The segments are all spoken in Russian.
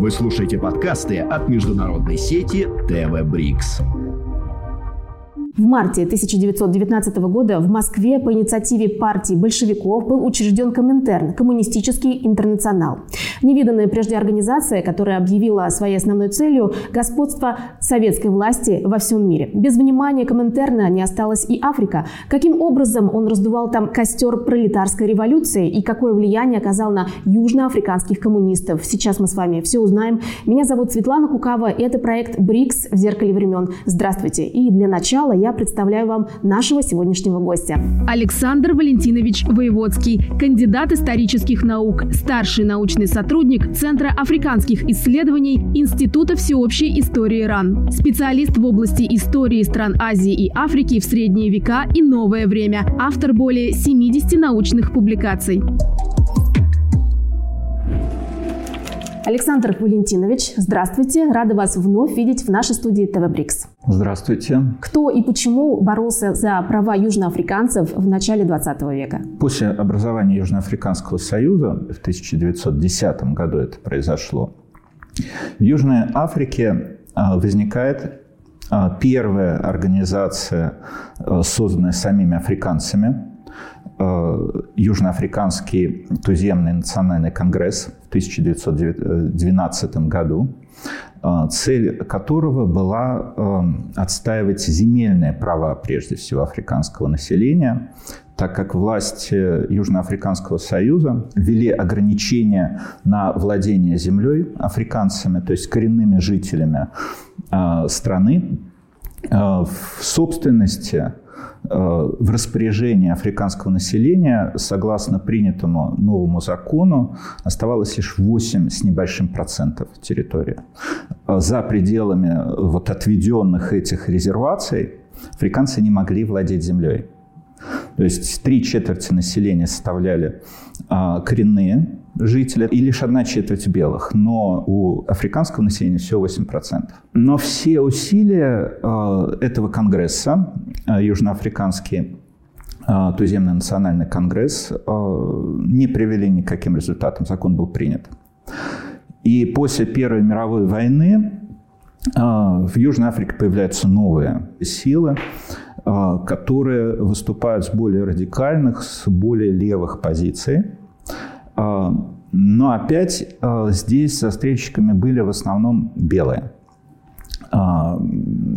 Вы слушаете подкасты от международной сети ТВ Брикс. В марте 1919 года в Москве по инициативе партии большевиков был учрежден Коминтерн – Коммунистический интернационал. Невиданная прежде организация, которая объявила своей основной целью господство советской власти во всем мире. Без внимания Коминтерна не осталась и Африка. Каким образом он раздувал там костер пролетарской революции и какое влияние оказал на южноафриканских коммунистов? Сейчас мы с вами все узнаем. Меня зовут Светлана Кукава, и это проект «БРИКС. В зеркале времен». Здравствуйте. И для начала я представляю вам нашего сегодняшнего гостя. Александр Валентинович Воеводский, кандидат исторических наук, старший научный сотрудник Центра африканских исследований Института всеобщей истории РАН, специалист в области истории стран Азии и Африки в средние века и новое время, автор более 70 научных публикаций. Александр Валентинович, здравствуйте. Рада вас вновь видеть в нашей студии ТВ Брикс. Здравствуйте. Кто и почему боролся за права южноафриканцев в начале 20 века? После образования Южноафриканского союза в 1910 году это произошло. В Южной Африке а, возникает а, первая организация, а, созданная самими африканцами, Южноафриканский туземный национальный конгресс в 1912 году, а, цель которого была а, отстаивать земельные права, прежде всего, африканского населения, так как власти Южноафриканского союза ввели ограничения на владение землей африканцами, то есть коренными жителями страны, в собственности Э, в распоряжении африканского населения, согласно принятому новому закону, оставалось лишь 8 с небольшим процентов территории. Э, за пределами вот отведенных этих резерваций африканцы не могли владеть землей. То есть три четверти населения составляли а, коренные жители и лишь одна четверть белых. Но у африканского населения всего 8%. Но все усилия а, этого конгресса, южноафриканский а, туземный национальный конгресс, а, не привели ни к каким результатам. Закон был принят. И после Первой мировой войны в Южной Африке появляются новые силы, которые выступают с более радикальных, с более левых позиций. Но опять здесь застрельщиками были в основном белые.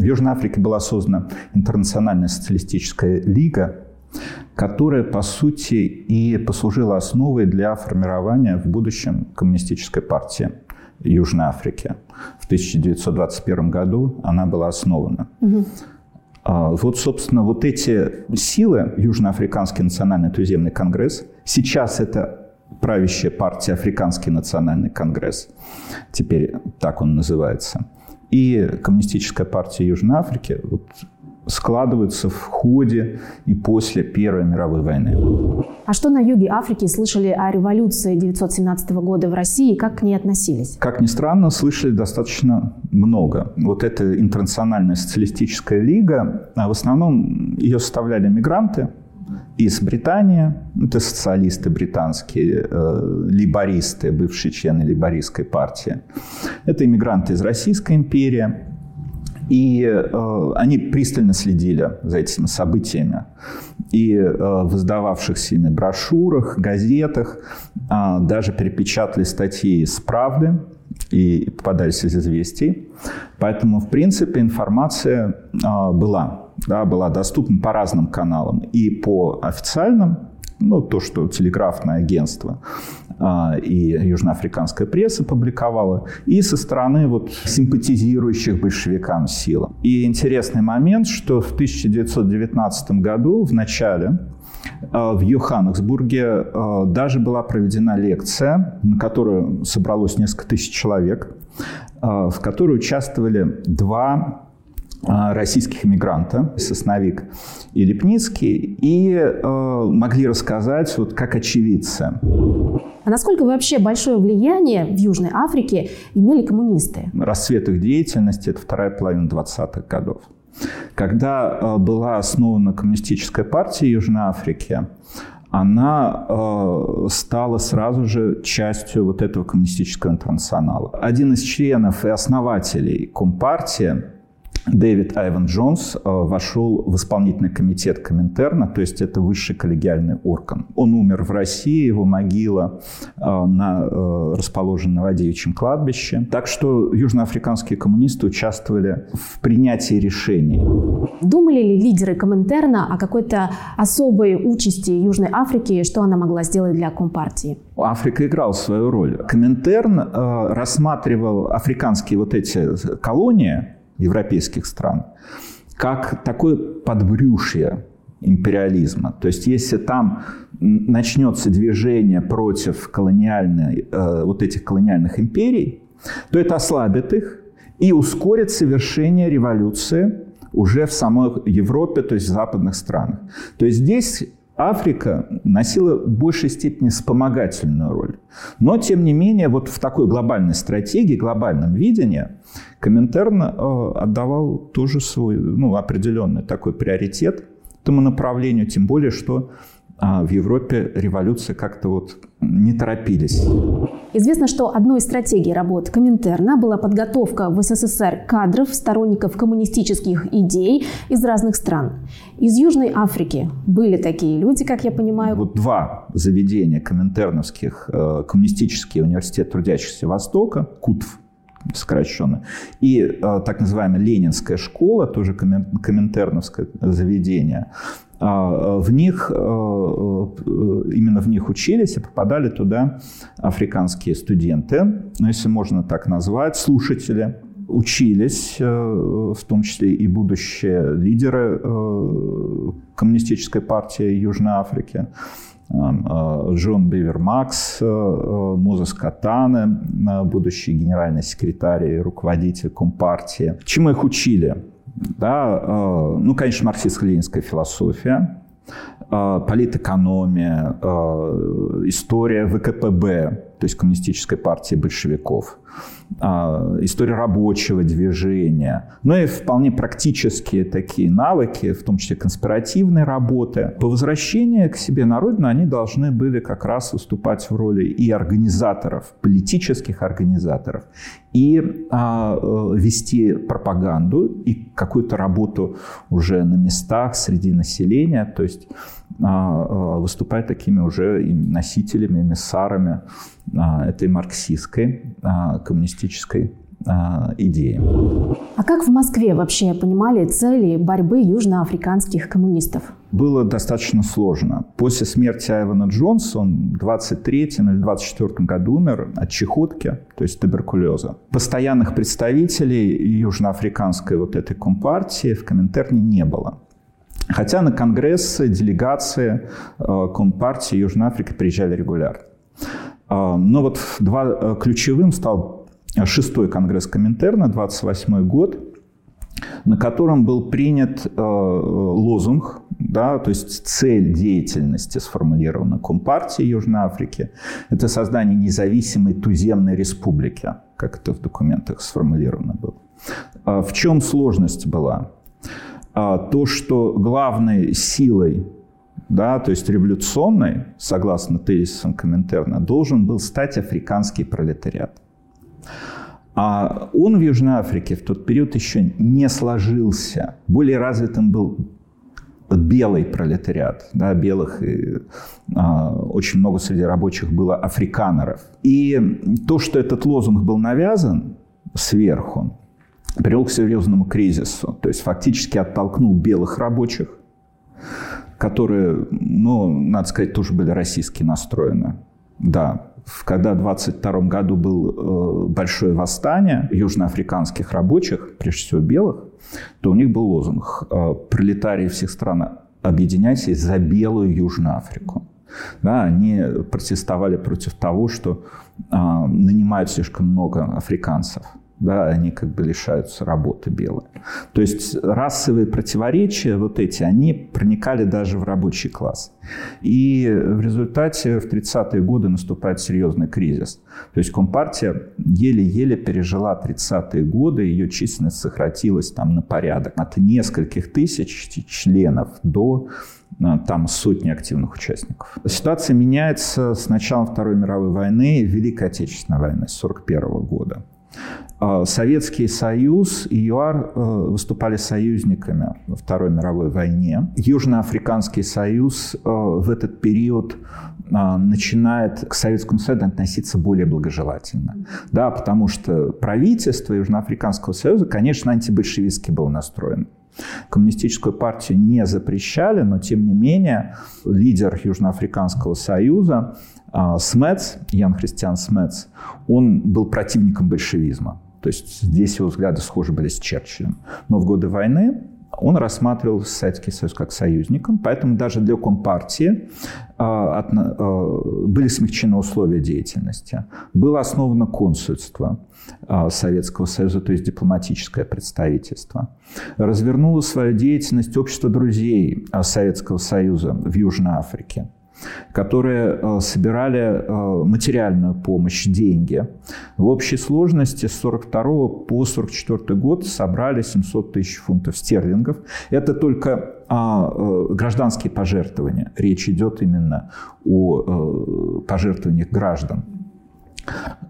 В Южной Африке была создана Интернациональная социалистическая лига, которая, по сути, и послужила основой для формирования в будущем коммунистической партии. Южной Африки. В 1921 году она была основана. Угу. Вот, собственно, вот эти силы, Южноафриканский национальный туземный конгресс, сейчас это правящая партия Африканский национальный конгресс, теперь так он называется, и Коммунистическая партия Южной Африки, вот складываются в ходе и после Первой мировой войны. А что на юге Африки слышали о революции 1917 года в России и как к ней относились? Как ни странно, слышали достаточно много. Вот эта интернациональная социалистическая лига, а в основном ее составляли мигранты, из Британии, это социалисты британские, э, либористы, бывшие члены либористской партии. Это иммигранты из Российской империи, и э, они пристально следили за этими событиями. И э, в издававшихся ими брошюрах, газетах э, даже перепечатали статьи с правды и попадались из известий. Поэтому, в принципе, информация э, была. Да, была доступна по разным каналам. И по официальным, ну, то, что телеграфное агентство а, и южноафриканская пресса публиковала, и со стороны вот симпатизирующих большевикам сил. И интересный момент, что в 1919 году, в начале, а, в Йоханнесбурге а, даже была проведена лекция, на которую собралось несколько тысяч человек, в которой участвовали два российских иммигранта, Сосновик и Лепницкий, и э, могли рассказать, вот, как очевидцы. А насколько вообще большое влияние в Южной Африке имели коммунисты? Расцвет их деятельности – это вторая половина 20-х годов. Когда э, была основана коммунистическая партия Южной Африки, она э, стала сразу же частью вот этого коммунистического интернационала. Один из членов и основателей Компартии Дэвид Айван Джонс э, вошел в исполнительный комитет Коминтерна, то есть это высший коллегиальный орган. Он умер в России, его могила э, на, э, расположена на Вадевичьем кладбище. Так что южноафриканские коммунисты участвовали в принятии решений. Думали ли лидеры Коминтерна о какой-то особой участи Южной Африки, что она могла сделать для Компартии? Африка играла свою роль. Коминтерн рассматривал африканские вот эти колонии, европейских стран, как такое подбрюшье империализма. То есть если там начнется движение против колониальной, э, вот этих колониальных империй, то это ослабит их и ускорит совершение революции уже в самой Европе, то есть в западных странах. То есть здесь Африка носила в большей степени вспомогательную роль. Но, тем не менее, вот в такой глобальной стратегии, глобальном видении Коминтерн э, отдавал тоже свой ну, определенный такой приоритет этому направлению, тем более, что а в Европе революции как-то вот не торопились. Известно, что одной из стратегий работ Коминтерна была подготовка в СССР кадров, сторонников коммунистических идей из разных стран. Из Южной Африки были такие люди, как я понимаю. Вот два заведения коминтерновских, э, коммунистический университет трудящихся Востока, КУТФ, сокращенно. И э, так называемая Ленинская школа, тоже коминтерновское заведение, а, в них, э, э, именно в них учились и попадали туда африканские студенты, ну, если можно так назвать, слушатели, учились, э, в том числе и будущие лидеры коммунистической партии Южной Африки. Джон Бивер Макс, Мозес Катане, будущий генеральный секретарь и руководитель Компартии. Чему их учили? Да, э, ну, конечно, марксистско-ленинская философия, э, политэкономия, э, история ВКПБ, то есть коммунистической партии большевиков, а, история рабочего движения, но ну и вполне практические такие навыки, в том числе конспиративной работы. По возвращении к себе на родину они должны были как раз выступать в роли и организаторов, политических организаторов, и а, э, вести пропаганду и какую-то работу уже на местах среди населения, то есть а, а, выступать такими уже носителями, эмиссарами а, этой марксистской, коммунистической идеи. А как в Москве вообще понимали цели борьбы южноафриканских коммунистов? Было достаточно сложно. После смерти Айвана Джонса, он в 23 или 24 году умер от чехотки, то есть туберкулеза. Постоянных представителей южноафриканской вот этой компартии в Коминтерне не было. Хотя на конгрессы, делегации э, Компартии Южной Африки приезжали регулярно. Э, но вот два, э, ключевым стал шестой конгресс Коминтерна, 28 год, на котором был принят лозунг, да, то есть цель деятельности сформулирована Компартией Южной Африки. Это создание независимой туземной республики, как это в документах сформулировано было. В чем сложность была? А, то, что главной силой, да, то есть революционной, согласно тезисам Коминтерна, должен был стать африканский пролетариат. А он в Южной Африке в тот период еще не сложился. Более развитым был белый пролетариат, да, белых, и, а, очень много среди рабочих было африканеров. И то, что этот лозунг был навязан сверху, привел к серьезному кризису. То есть фактически оттолкнул белых рабочих, которые, ну, надо сказать, тоже были российски настроены. Да, когда в 22 году было э, большое восстание южноафриканских рабочих, прежде всего белых, то у них был лозунг э, «Пролетарии всех стран, объединяйтесь за белую Южную Африку». Да, они протестовали против того, что э, нанимают слишком много африканцев – да, они как бы лишаются работы белые. То есть расовые противоречия вот эти, они проникали даже в рабочий класс. И в результате в 30-е годы наступает серьезный кризис. То есть Компартия еле-еле пережила 30-е годы, ее численность сократилась там на порядок от нескольких тысяч членов до Там сотни активных участников. Ситуация меняется с начала Второй мировой войны, Великой Отечественной войны, с 1941 года. А, Советский Союз и ЮАР э, выступали союзниками во Второй мировой войне. Южноафриканский Союз э, в этот период а, начинает к Советскому Союзу относиться более благожелательно. Да, потому что правительство Южноафриканского Союза, конечно, антибольшевистски было настроено. Коммунистическую партию не запрещали, но тем не менее лидер Южноафриканского союза Смец, Ян Христиан Смец, он был противником большевизма. То есть здесь его взгляды схожи были с Черчиллем. Но в годы войны он рассматривал Советский Союз как союзником, поэтому даже для Компартии а, а, были смягчены условия деятельности. Было основано консульство Советского Союза, то есть дипломатическое представительство. Развернуло свою деятельность общество друзей Советского Союза в Южной Африке которые э, собирали э, материальную помощь, деньги. В общей сложности с 42 по 44 год собрали 700 тысяч фунтов стерлингов. Это только а, э, гражданские пожертвования. Речь идет именно о пожертвованиях граждан.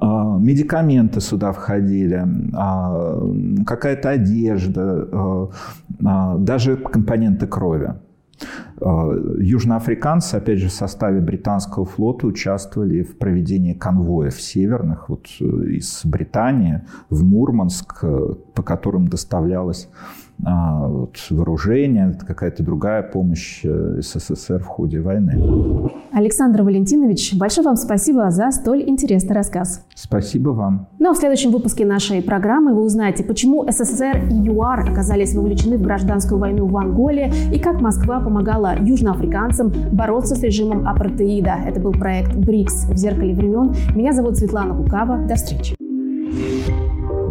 А, медикаменты сюда входили, а, какая-то одежда, даже компоненты крови. Э, южноафриканцы, опять же, в составе британского флота участвовали в проведении конвоев северных вот, э, из Британии в Мурманск, э, по которым доставлялось а, вот, вооружение, какая-то другая помощь СССР в ходе войны. Александр Валентинович, большое вам спасибо за столь интересный рассказ. Спасибо вам. Ну а в следующем выпуске нашей программы вы узнаете, почему СССР и ЮАР оказались вовлечены в гражданскую войну в Анголе и как Москва помогала южноафриканцам бороться с режимом апартеида. Это был проект БРИКС в зеркале времен. Меня зовут Светлана Кукава. До встречи.